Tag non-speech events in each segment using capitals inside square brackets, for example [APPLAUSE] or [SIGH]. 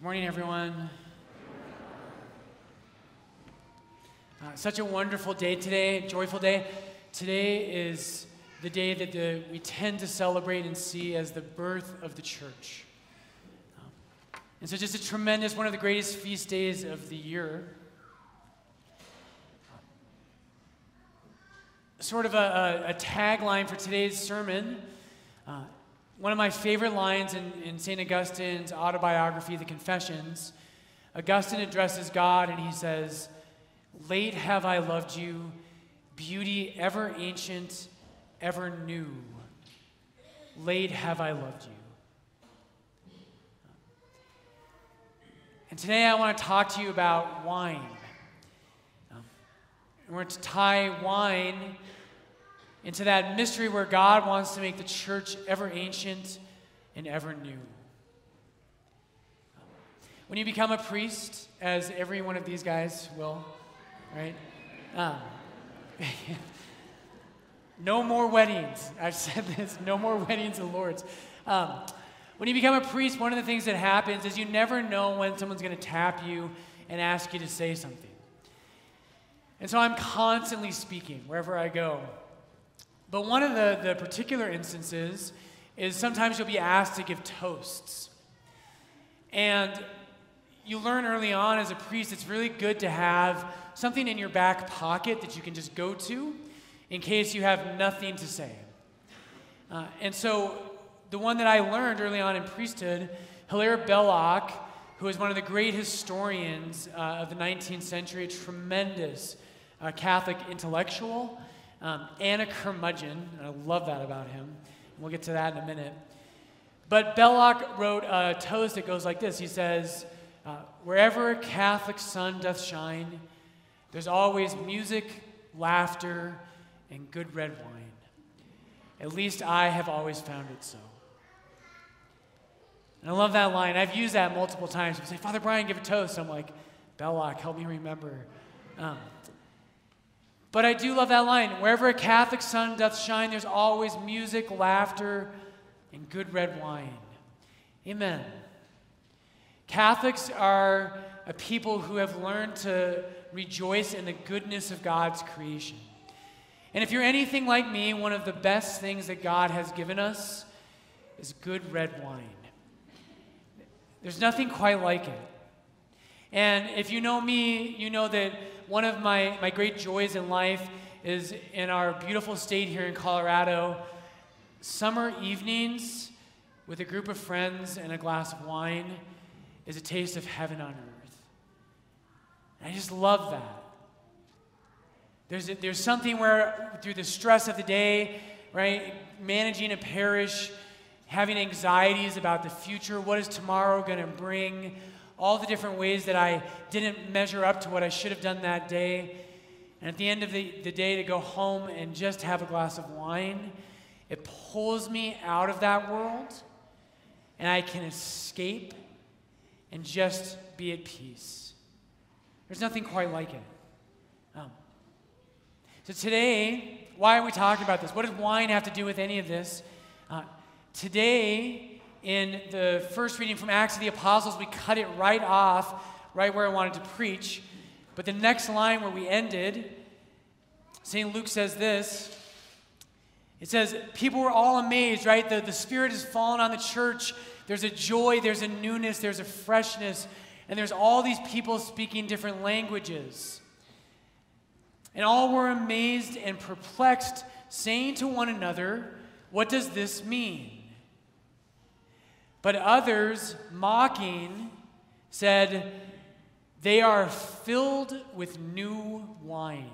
Good morning, everyone. Uh, such a wonderful day today, joyful day. Today is the day that the, we tend to celebrate and see as the birth of the church. Um, and so, just a tremendous, one of the greatest feast days of the year. Sort of a, a, a tagline for today's sermon. Uh, one of my favorite lines in, in St. Augustine's autobiography, The Confessions, Augustine addresses God and he says, Late have I loved you, beauty ever ancient, ever new. Late have I loved you. And today I want to talk to you about wine. We're going to tie wine into that mystery where God wants to make the church ever ancient and ever new. When you become a priest, as every one of these guys will, right? Um, [LAUGHS] no more weddings. I've said this no more [LAUGHS] weddings of Lord's. Um, when you become a priest, one of the things that happens is you never know when someone's going to tap you and ask you to say something. And so I'm constantly speaking wherever I go. But one of the, the particular instances is sometimes you'll be asked to give toasts. And you learn early on as a priest, it's really good to have something in your back pocket that you can just go to in case you have nothing to say. Uh, and so, the one that I learned early on in priesthood, Hilaire Belloc, who is one of the great historians uh, of the 19th century, a tremendous uh, Catholic intellectual, um, and a curmudgeon, and I love that about him. We'll get to that in a minute. But Belloc wrote a toast that goes like this He says, uh, Wherever a Catholic sun doth shine, there's always music, laughter, and good red wine. At least I have always found it so. And I love that line. I've used that multiple times. People say, Father Brian, give a toast. I'm like, Belloc, help me remember. Um, but I do love that line. Wherever a Catholic sun doth shine, there's always music, laughter, and good red wine. Amen. Catholics are a people who have learned to rejoice in the goodness of God's creation. And if you're anything like me, one of the best things that God has given us is good red wine. There's nothing quite like it. And if you know me, you know that one of my, my great joys in life is in our beautiful state here in Colorado, summer evenings with a group of friends and a glass of wine is a taste of heaven on earth. And I just love that. There's, a, there's something where, through the stress of the day, right, managing a parish, having anxieties about the future, what is tomorrow going to bring, all the different ways that I didn't measure up to what I should have done that day. And at the end of the, the day, to go home and just have a glass of wine, it pulls me out of that world, and I can escape and just be at peace. There's nothing quite like it. Um, so, today, why are we talking about this? What does wine have to do with any of this? Uh, today, in the first reading from Acts of the Apostles, we cut it right off, right where I wanted to preach. But the next line where we ended, St. Luke says this. It says, People were all amazed, right? The, the Spirit has fallen on the church. There's a joy, there's a newness, there's a freshness, and there's all these people speaking different languages. And all were amazed and perplexed, saying to one another, What does this mean? But others, mocking, said, They are filled with new wine.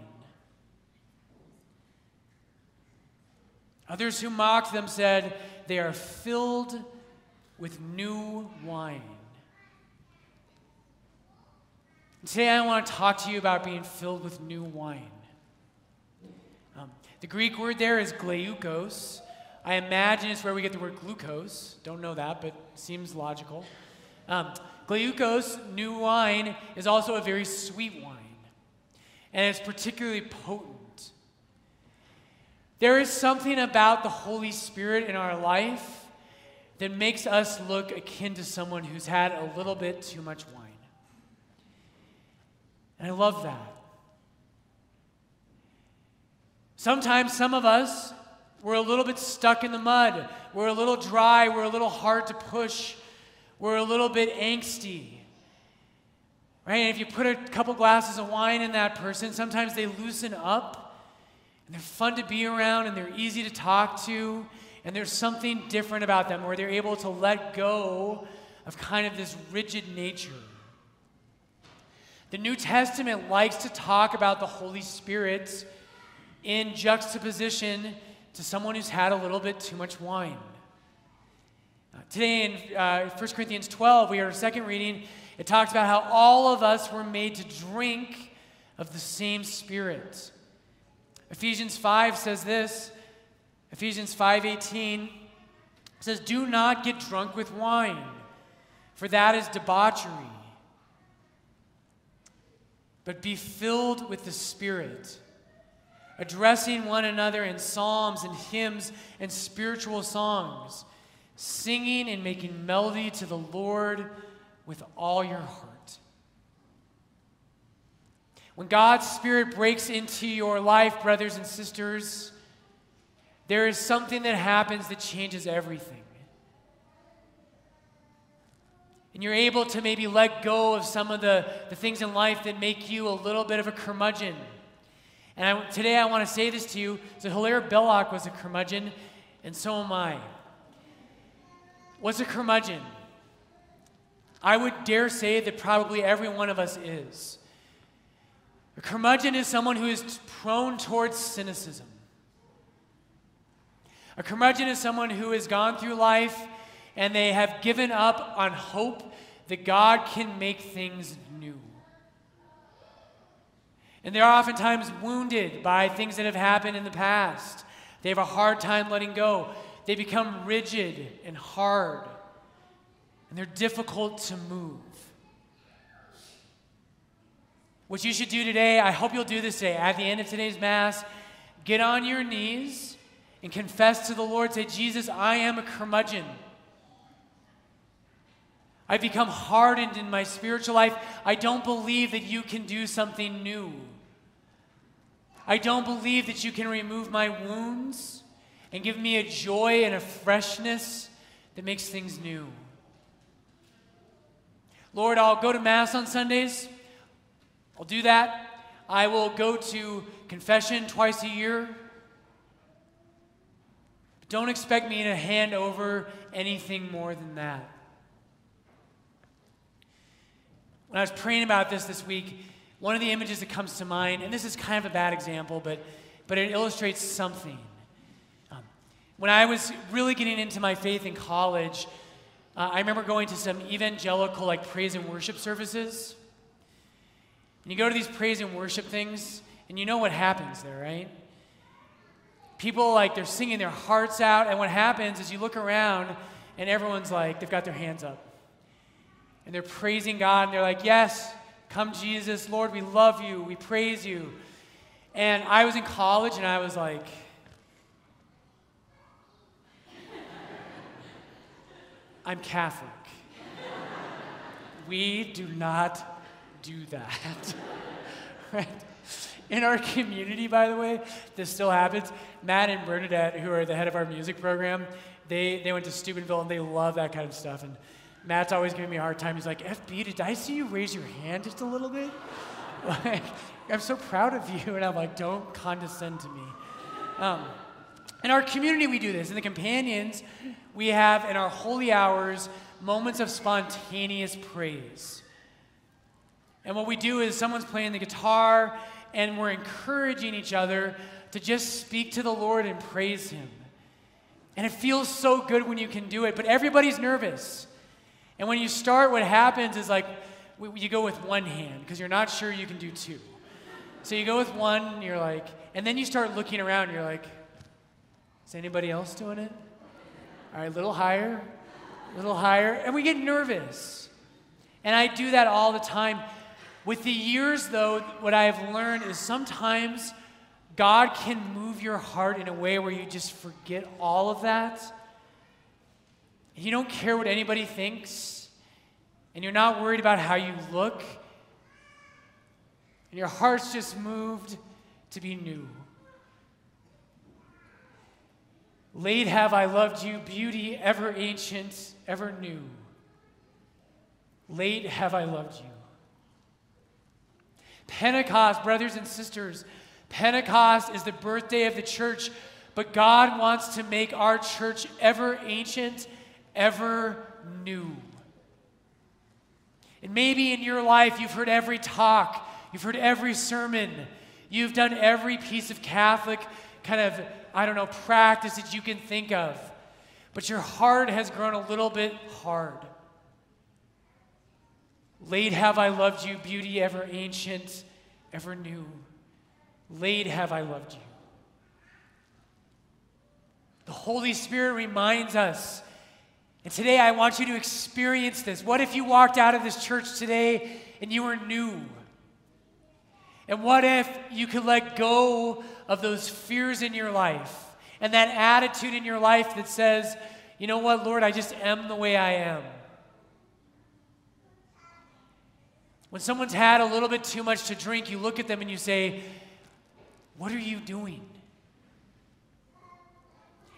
Others who mocked them said, They are filled with new wine. Today, I want to talk to you about being filled with new wine. Um, the Greek word there is gleukos, I imagine it's where we get the word glucose. Don't know that, but seems logical. Um, glucose, new wine, is also a very sweet wine, and it's particularly potent. There is something about the Holy Spirit in our life that makes us look akin to someone who's had a little bit too much wine. And I love that. Sometimes some of us, we're a little bit stuck in the mud. We're a little dry. We're a little hard to push. We're a little bit angsty. Right? And if you put a couple glasses of wine in that person, sometimes they loosen up and they're fun to be around and they're easy to talk to. And there's something different about them where they're able to let go of kind of this rigid nature. The New Testament likes to talk about the Holy Spirit in juxtaposition to someone who's had a little bit too much wine. Uh, today in uh, 1 Corinthians 12, we are a second reading. It talks about how all of us were made to drink of the same Spirit. Ephesians 5 says this. Ephesians 5:18 says, "Do not get drunk with wine, for that is debauchery, but be filled with the Spirit." Addressing one another in psalms and hymns and spiritual songs, singing and making melody to the Lord with all your heart. When God's Spirit breaks into your life, brothers and sisters, there is something that happens that changes everything. And you're able to maybe let go of some of the, the things in life that make you a little bit of a curmudgeon and I, today I want to say this to you. So Hilaire Belloc was a curmudgeon, and so am I. What's a curmudgeon? I would dare say that probably every one of us is. A curmudgeon is someone who is prone towards cynicism. A curmudgeon is someone who has gone through life and they have given up on hope that God can make things new. And they're oftentimes wounded by things that have happened in the past. They have a hard time letting go. They become rigid and hard, and they're difficult to move. What you should do today, I hope you'll do this today, at the end of today's Mass, get on your knees and confess to the Lord. Say, Jesus, I am a curmudgeon. I've become hardened in my spiritual life. I don't believe that you can do something new. I don't believe that you can remove my wounds and give me a joy and a freshness that makes things new. Lord, I'll go to Mass on Sundays. I'll do that. I will go to confession twice a year. But don't expect me to hand over anything more than that. When I was praying about this this week, one of the images that comes to mind, and this is kind of a bad example, but, but it illustrates something. Um, when I was really getting into my faith in college, uh, I remember going to some evangelical like praise and worship services. And you go to these praise and worship things, and you know what happens there, right? People like they're singing their hearts out, and what happens is you look around and everyone's like, they've got their hands up. And they're praising God, and they're like, Yes, Come, Jesus, Lord, we love you, we praise you. And I was in college and I was like, I'm Catholic. we do not do that. [LAUGHS] right? In our community, by the way, this still happens. Matt and Bernadette, who are the head of our music program, they, they went to Steubenville and they love that kind of stuff. And Matt's always giving me a hard time. He's like, FB, did I see you raise your hand just a little bit? [LAUGHS] like, I'm so proud of you. And I'm like, don't condescend to me. Um, in our community, we do this. In the companions, we have in our holy hours moments of spontaneous praise. And what we do is someone's playing the guitar, and we're encouraging each other to just speak to the Lord and praise Him. And it feels so good when you can do it, but everybody's nervous. And when you start, what happens is like you go with one hand because you're not sure you can do two. So you go with one, and you're like, and then you start looking around, you're like, is anybody else doing it? All right, a little higher, a little higher. And we get nervous. And I do that all the time. With the years, though, what I have learned is sometimes God can move your heart in a way where you just forget all of that and you don't care what anybody thinks, and you're not worried about how you look, and your heart's just moved to be new. Late have I loved you, beauty ever ancient, ever new. Late have I loved you. Pentecost, brothers and sisters, Pentecost is the birthday of the church, but God wants to make our church ever ancient, ever new. And maybe in your life you've heard every talk, you've heard every sermon, you've done every piece of Catholic kind of, I don't know, practice that you can think of, but your heart has grown a little bit hard. Late have I loved you, beauty ever ancient, ever new. Late have I loved you. The Holy Spirit reminds us. And today I want you to experience this. What if you walked out of this church today and you were new? And what if you could let go of those fears in your life and that attitude in your life that says, you know what, Lord, I just am the way I am? When someone's had a little bit too much to drink, you look at them and you say, What are you doing?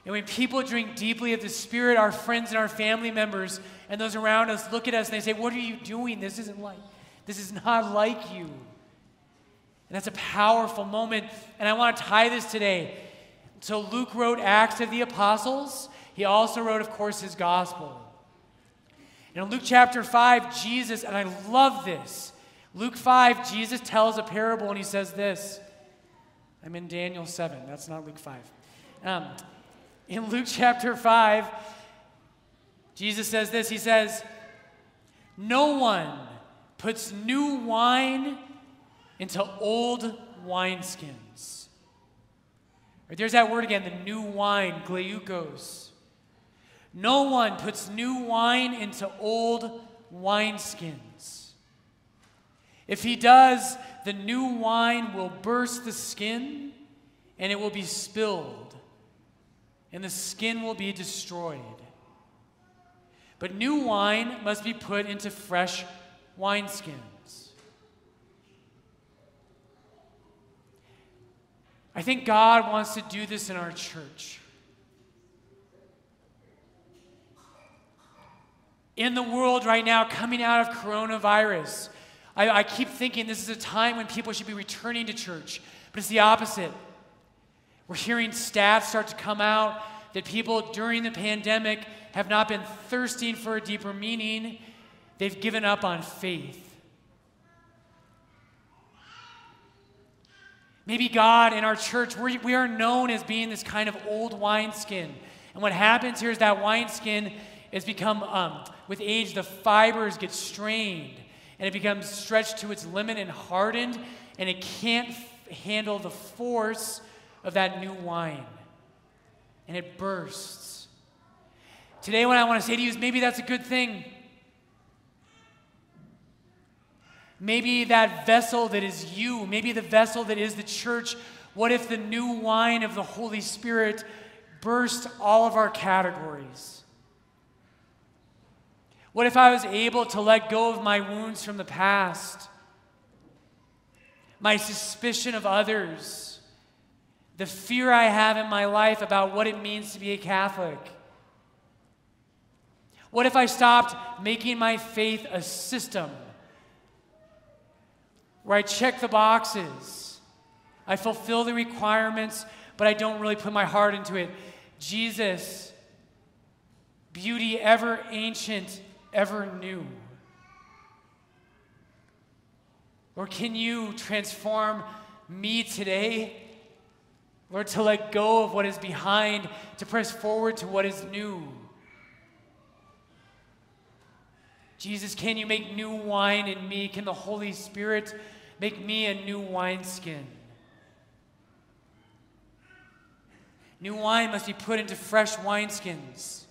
And when people drink deeply of the Spirit, our friends and our family members and those around us look at us and they say, What are you doing? This isn't like, this is not like you. And that's a powerful moment. And I want to tie this today. So Luke wrote Acts of the Apostles. He also wrote, of course, his gospel. And in Luke chapter 5, Jesus, and I love this. Luke 5, Jesus tells a parable and he says this. I'm in Daniel 7. That's not Luke 5. Um, in Luke chapter 5, Jesus says this. He says, No one puts new wine into old wineskins. Right, there's that word again, the new wine, gleukos. No one puts new wine into old wineskins. If he does, the new wine will burst the skin and it will be spilled, and the skin will be destroyed. But new wine must be put into fresh wineskins. I think God wants to do this in our church. In the world right now, coming out of coronavirus, I, I keep thinking this is a time when people should be returning to church, but it's the opposite. We're hearing stats start to come out that people during the pandemic have not been thirsting for a deeper meaning, they've given up on faith. Maybe God in our church, we, we are known as being this kind of old wineskin. And what happens here is that wineskin has become, um, with age, the fibers get strained and it becomes stretched to its limit and hardened, and it can't f- handle the force of that new wine. And it bursts. Today, what I want to say to you is maybe that's a good thing. Maybe that vessel that is you, maybe the vessel that is the church. What if the new wine of the Holy Spirit burst all of our categories? What if I was able to let go of my wounds from the past, my suspicion of others, the fear I have in my life about what it means to be a Catholic? What if I stopped making my faith a system? where I check the boxes, I fulfill the requirements, but I don't really put my heart into it. Jesus, beauty ever ancient, ever new. Or can you transform me today? Lord, to let go of what is behind, to press forward to what is new. Jesus, can you make new wine in me? Can the Holy Spirit Make me a new wineskin. New wine must be put into fresh wineskins.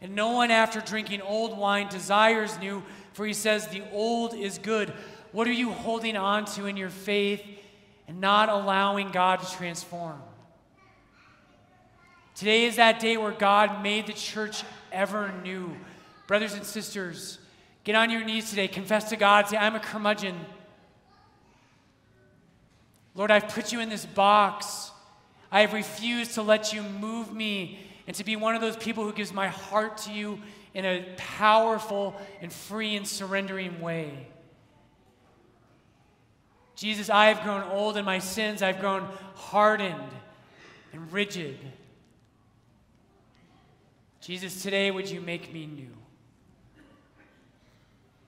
And no one, after drinking old wine, desires new, for he says, The old is good. What are you holding on to in your faith and not allowing God to transform? Today is that day where God made the church ever new. Brothers and sisters, get on your knees today, confess to God, say, I'm a curmudgeon. Lord, I've put you in this box. I have refused to let you move me and to be one of those people who gives my heart to you in a powerful and free and surrendering way. Jesus, I have grown old in my sins. I've grown hardened and rigid. Jesus, today would you make me new?